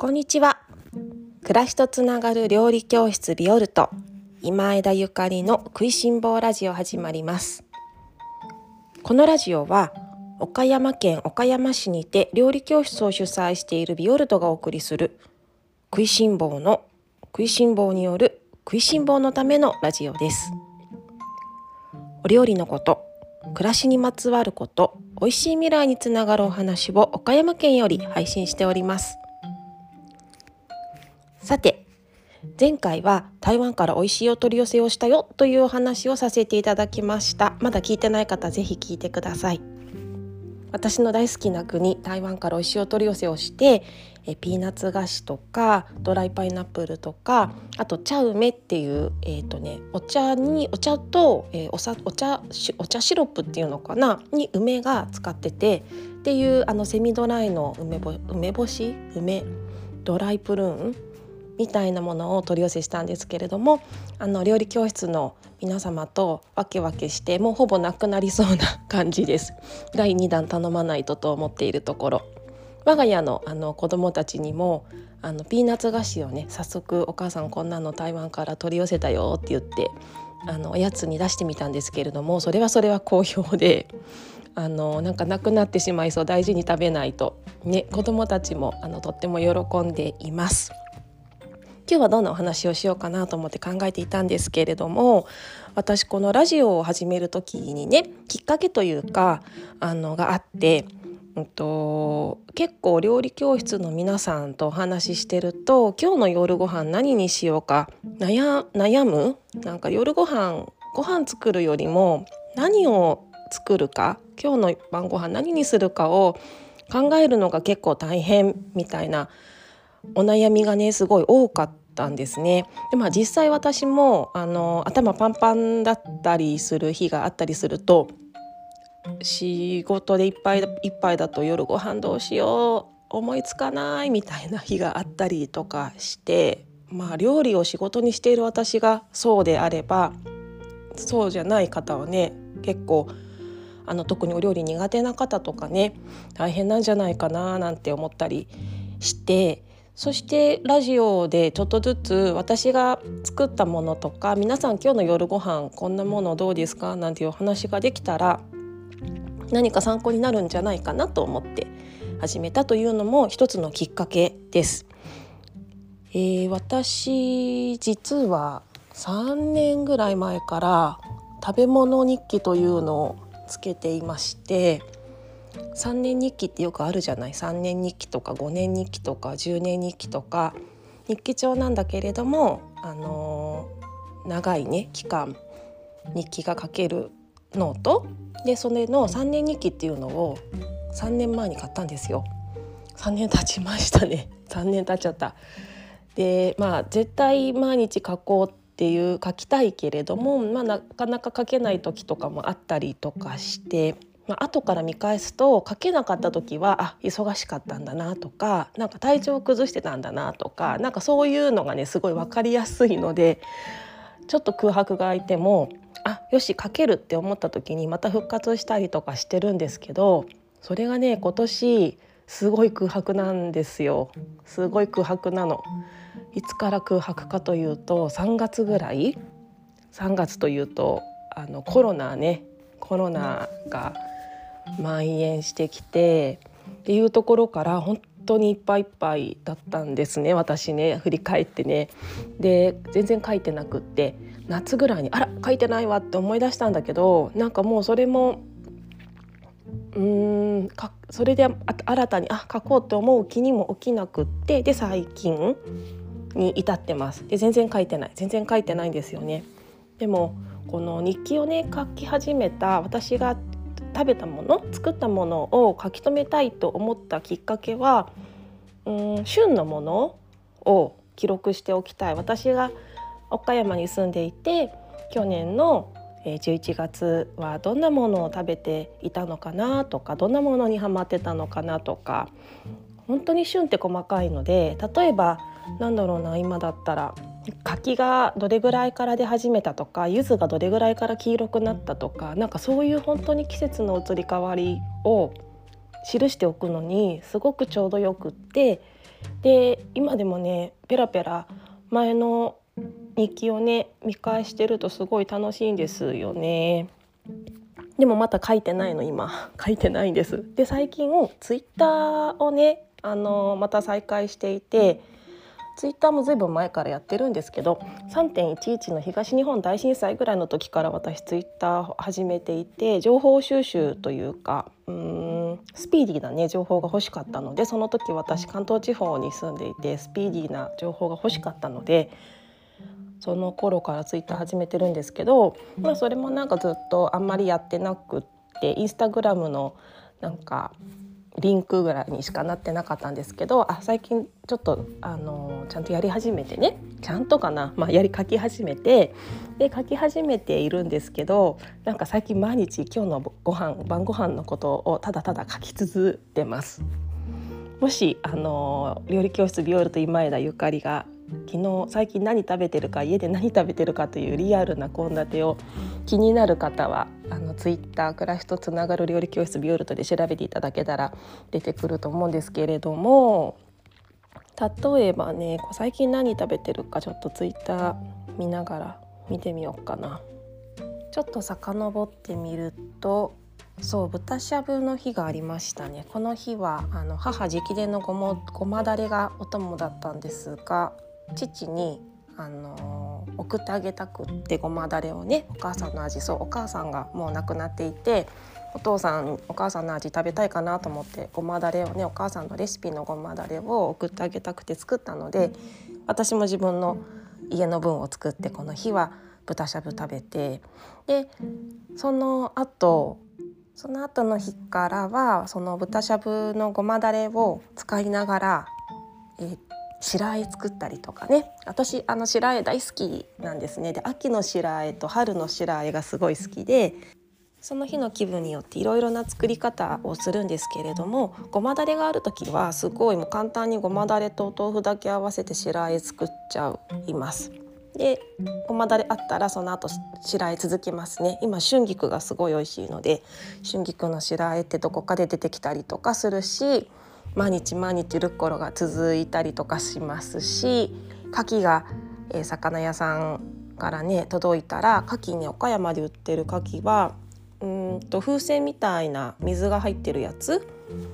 こんにちは。暮らしとつながる料理教室ビオルト。今枝ゆかりの食いしん坊ラジオ始まります。このラジオは岡山県岡山市にて料理教室を主催しているビオルトがお送りする食いしん坊の食いしん坊による食いしん坊のためのラジオです。お料理のこと暮らしにまつわること美味しい未来につながるお話を岡山県より配信しております。さて前回は台湾から美味しいお取り寄せをしたよというお話をさせていただきました。まだ聞いてない方ぜひ聞いてください。私の大好きな国台湾から美味しいお取り寄せをしてえピーナッツ菓子とかドライパイナップルとかあと茶梅っていうえっ、ー、とねお茶にお茶と、えー、おさお茶お茶シロップっていうのかなに梅が使っててっていうあのセミドライの梅ぼ梅干し？梅？ドライプルーン？みたいなものを取り寄せしたんですけれどもあの料理教室の皆様とわけわけしてもうほぼなくなりそうな感じです。第2弾頼まないとと思っているところ。我が家のあの子供たちにもあのピーナッツ菓子をね早速お母さんこんなの台湾から取り寄せたよって言ってあのおやつに出してみたんですけれどもそれはそれは好評であのなんかなくなってしまいそう大事に食べないと。ね子供たちもあのとっても喜んでいます。今日はどんなお話をしようかなと思って考えていたんですけれども私このラジオを始める時にねきっかけというかあのがあって、うんと、結構料理教室の皆さんとお話ししてると今日の夜ご飯何にしようか悩む？なんか夜ご飯ご飯作るよりも何を作るか今日の晩ご飯何にするかを考えるのが結構大変みたいなお悩みがねすごい多かったんですね。でまあ実際私もあの頭パンパンだったりする日があったりすると仕事でいっぱいいっぱいだと夜ご飯どうしよう思いつかないみたいな日があったりとかしてまあ料理を仕事にしている私がそうであればそうじゃない方はね結構あの特にお料理苦手な方とかね大変なんじゃないかななんて思ったりしてそしてラジオでちょっとずつ私が作ったものとか皆さん今日の夜ご飯こんなものどうですかなんていうお話ができたら何か参考になるんじゃないかなと思って始めたというのも一つのきっかけです。えー、私実は3年ぐらい前から食べ物日記というのをつけていまして3年日記ってよくあるじゃない？3年日記とか5年日記とか10年日記とか。日記帳なんだけれども、あのー、長いね期間日記が書けるノート。でそれの3年日記っていうのを3年前に買ったんですよ。3年経ちましたね。3年経っちゃった。でまあ絶対毎日書こうっていう書きたいけれども、まあ、なかなか書けない時とかもあったりとかして。まあ後から見返すと書けなかった時はあ忙しかったんだなとかなんか体調を崩してたんだなとかなんかそういうのがねすごい分かりやすいのでちょっと空白が空いてもあよし書けるって思った時にまた復活したりとかしてるんですけどそれがね今年すごい空白なんですよすごい空白なの。いつから空白かというと3月ぐらい3月というとあのコロナねコロナが蔓延してきてっていうところから本当にいっぱいいっぱいだったんですね。私ね振り返ってね。で全然書いてなくって夏ぐらいにあら書いてないわって思い出したんだけどなんかもうそれもうーんかそれで新たにあ書こうって思う気にも起きなくってで最近に至ってます。で全然書いてない。全然書いてないんですよね。でもこの日記をね書き始めた私が食べたもの作ったものを書き留めたいと思ったきっかけはうん旬のものを記録しておきたい。私が岡山に住んでいて去年の11月はどんなものを食べていたのかなとかどんなものにハマってたのかなとか本当に旬って細かいので例えばなんだろうな今だったら柿がどれぐらいから出始めたとか柚子がどれぐらいから黄色くなったとかなんかそういう本当に季節の移り変わりを記しておくのにすごくちょうどよくってで今でもねペラペラ前の日記をね見返してるとすごい楽しいんですよね。でもまた書いてないの今 書いてないんです。で最近ツイッターをねあのまた再開していてツイッターもずいぶん前からやってるんですけど3.11の東日本大震災ぐらいの時から私ツイッター始めていて情報収集というかうんスピーディーなね情報が欲しかったのでその時私関東地方に住んでいてスピーディーな情報が欲しかったのでその頃からツイッター始めてるんですけど、まあ、それもなんかずっとあんまりやってなくってインスタグラムのなんかリンクぐらいにしかなってなかったんですけどあ最近ちょっとあのちゃんとやり始めてねちゃんとかな、まあ、やり書き始めてで書き始めているんですけどなんか最近毎日今日のご飯晩ご飯のことをただただ書き続けてます。もしあの料理教室ビオルと今枝ゆかりが昨日最近何食べてるか家で何食べてるかというリアルな献立を気になる方はあのツイッター暮らしとつながる料理教室ビオルトで調べていただけたら出てくると思うんですけれども例えばね最近何食べてるかちょっとツイッター見ながら見てみようかな。ちょっと遡ってみるとそう豚しゃぶの日がありましたねこの日はあの母直伝のごもごまだれがお供だったんですが父にあの送ってあげたくってごまだれをねお母さんの味そうお母さんがもう亡くなっていてお父さんお母さんの味食べたいかなと思ってごまだれをねお母さんのレシピのごまだれを送ってあげたくて作ったので私も自分の家の分を作ってこの日は豚しゃぶ食べてでその後その後の日からはその豚しゃぶのごまだれを使いながら、えっー、白あえ作ったりとかね。私あの白あえ大好きなんですね。で秋の白あえと春の白あえがすごい好きでその日の気分によっていろいろな作り方をするんですけれどもごまだれがある時はすごいもう簡単にごまだれとお豆腐だけ合わせて白あえ作っちゃいます。でごまだれあったらその後白あえ続きますね。今春菊がすごい美味しいので春菊の白あえってどこかで出てきたりとかするし毎日毎日ルッコラが続いたりとかしますし牡蠣が、えー、魚屋さんからね届いたら牡蠣ね岡山で売ってる牡蠣はうんと風船みたいな水が入ってるやつ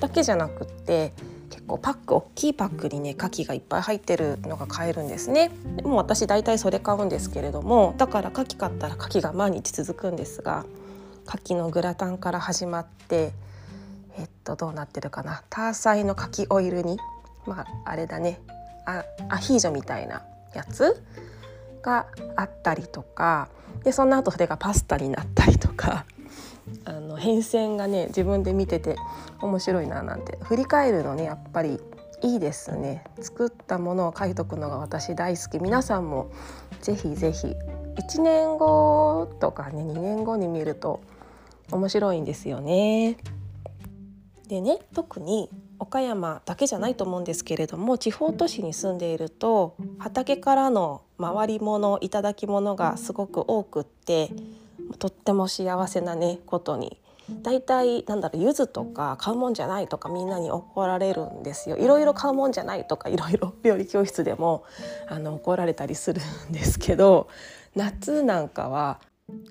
だけじゃなくって結構パック大きいパックにね牡蠣がいっぱい入ってるのが買えるんですね。でも私大体それ買うんですけれどもだから牡蠣買ったら牡蠣が毎日続くんですが牡蠣のグラタンから始まってとどうなってるかな。ターサイの柿オイルにまああれだね。あアヒージョみたいなやつ？があったりとか。でその後それがパスタになったりとか。あの変遷がね自分で見てて面白いななんて。振り返るのねやっぱりいいですね。作ったものを書いとくのが私大好き。皆さんもぜひぜひ1年後とかね2年後に見ると面白いんですよね。でね特に岡山だけじゃないと思うんですけれども地方都市に住んでいると畑からの回り物頂き物がすごく多くってとっても幸せなねことに。大体なんだろう柚子とか買うもんじゃないとかみんなに怒られるんですよ。いろいろ買うもんじゃないとかいろいろ 料理教室でもあの怒られたりするんですけど夏なんかは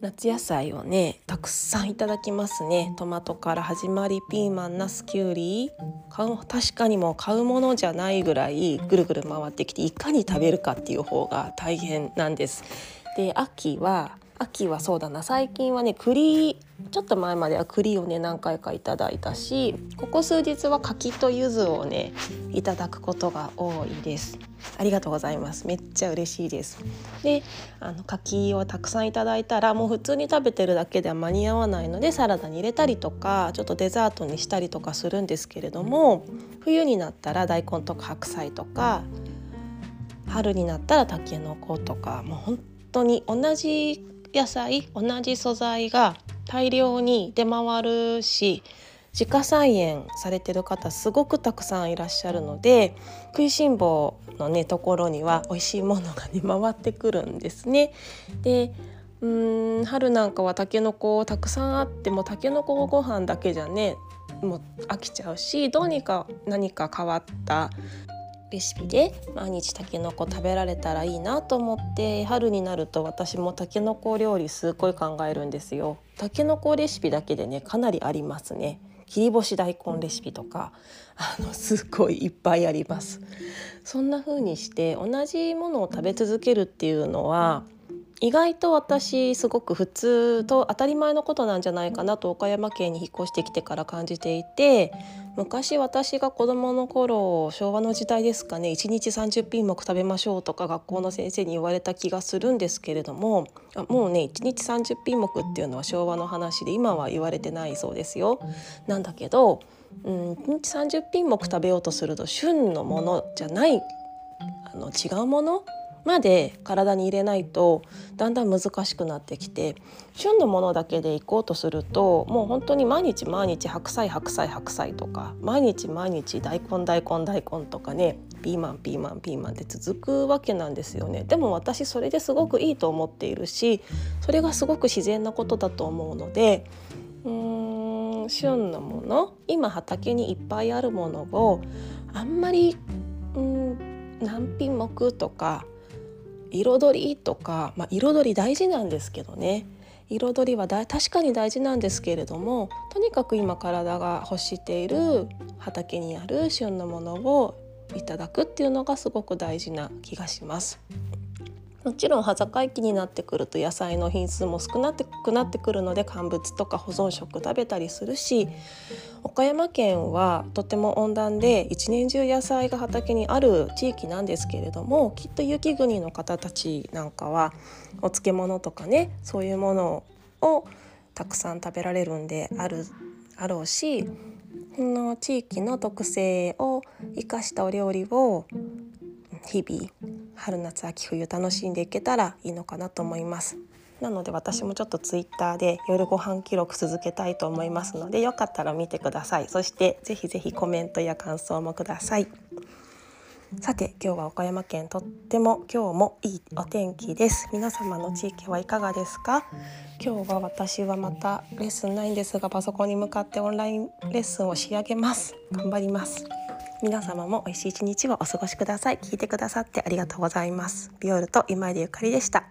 夏野菜をねたくさんいただきますねトマトから始まりピーマンナスキュウリ確かにもう買うものじゃないぐらいぐるぐる回ってきていかに食べるかっていう方が大変なんです。で秋は秋はそうだな。最近はね栗ちょっと前までは栗をね何回かいただいたしここ数日は柿と柚子をねいただくことが多いです。ありがとうございます。めっちゃ嬉しいです。であの柿をたくさんいただいたらもう普通に食べてるだけでは間に合わないのでサラダに入れたりとかちょっとデザートにしたりとかするんですけれども冬になったら大根とか白菜とか春になったらたけのことかもう本当に同じ野菜同じ素材が大量に出回るし自家菜園されてる方すごくたくさんいらっしゃるので食いしん坊のねところには美味しいものがね回ってくるんですね。でうん春なんかはたけのこたくさんあってもたけのこご飯だけじゃねもう飽きちゃうしどうにか何か変わったレシピで毎日たけのこ食べられたらいいなと思って春になると私もたけのこ料理すごい考えるんですよ。たけのこレシピだけでねかなりありますね。切り干し大根レシピとかあのすっごいいっぱいありますそんな風にして同じものを食べ続けるっていうのは意外と私すごく普通と当たり前のことなんじゃないかなと岡山県に引っ越してきてから感じていて昔私が子どもの頃昭和の時代ですかね1日30品目食べましょうとか学校の先生に言われた気がするんですけれどももうね1日30品目っていうのは昭和の話で今は言われてないそうですよ。なんだけど、うん、1日30品目食べようとすると旬のものじゃないあの違うものまで体に入れないとだんだん難しくなってきて旬のものだけでいこうとするともう本当に毎日毎日白菜白菜白菜とか毎日毎日大根大根大根とかねピーマンピーマンピーマンって続くわけなんですよね。でも私それですごくいいと思っているしそれがすごく自然なことだと思うのでうーん旬のもの今畑にいっぱいあるものをあんまりうん何品目とか彩りとか、まあ、彩り大事なんですけどね彩りはだ確かに大事なんですけれどもとにかく今体が欲している畑にある旬のものをいただくっていうのがすごく大事な気がします。もちろん端境期になってくると野菜の品数も少なくなってくるので乾物とか保存食食べたりするし岡山県はとても温暖で一年中野菜が畑にある地域なんですけれどもきっと雪国の方たちなんかはお漬物とかねそういうものをたくさん食べられるんであるあろうしこの地域の特性を生かしたお料理を日々春夏秋冬楽しんでいけたらいいのかなと思います。なので私もちょっとツイッターで夜ご飯記録続けたいと思いますのでよかったら見てください。そしてぜひぜひコメントや感想もください。さて今日は岡山県とっても今日もいいお天気です。皆様の地域はいかがですか？今日は私はまたレッスンないんですがパソコンに向かってオンラインレッスンを仕上げます。頑張ります。皆様も美味しい一日をお過ごしください。聞いてくださってありがとうございます。ビオールと今井でゆかりでした。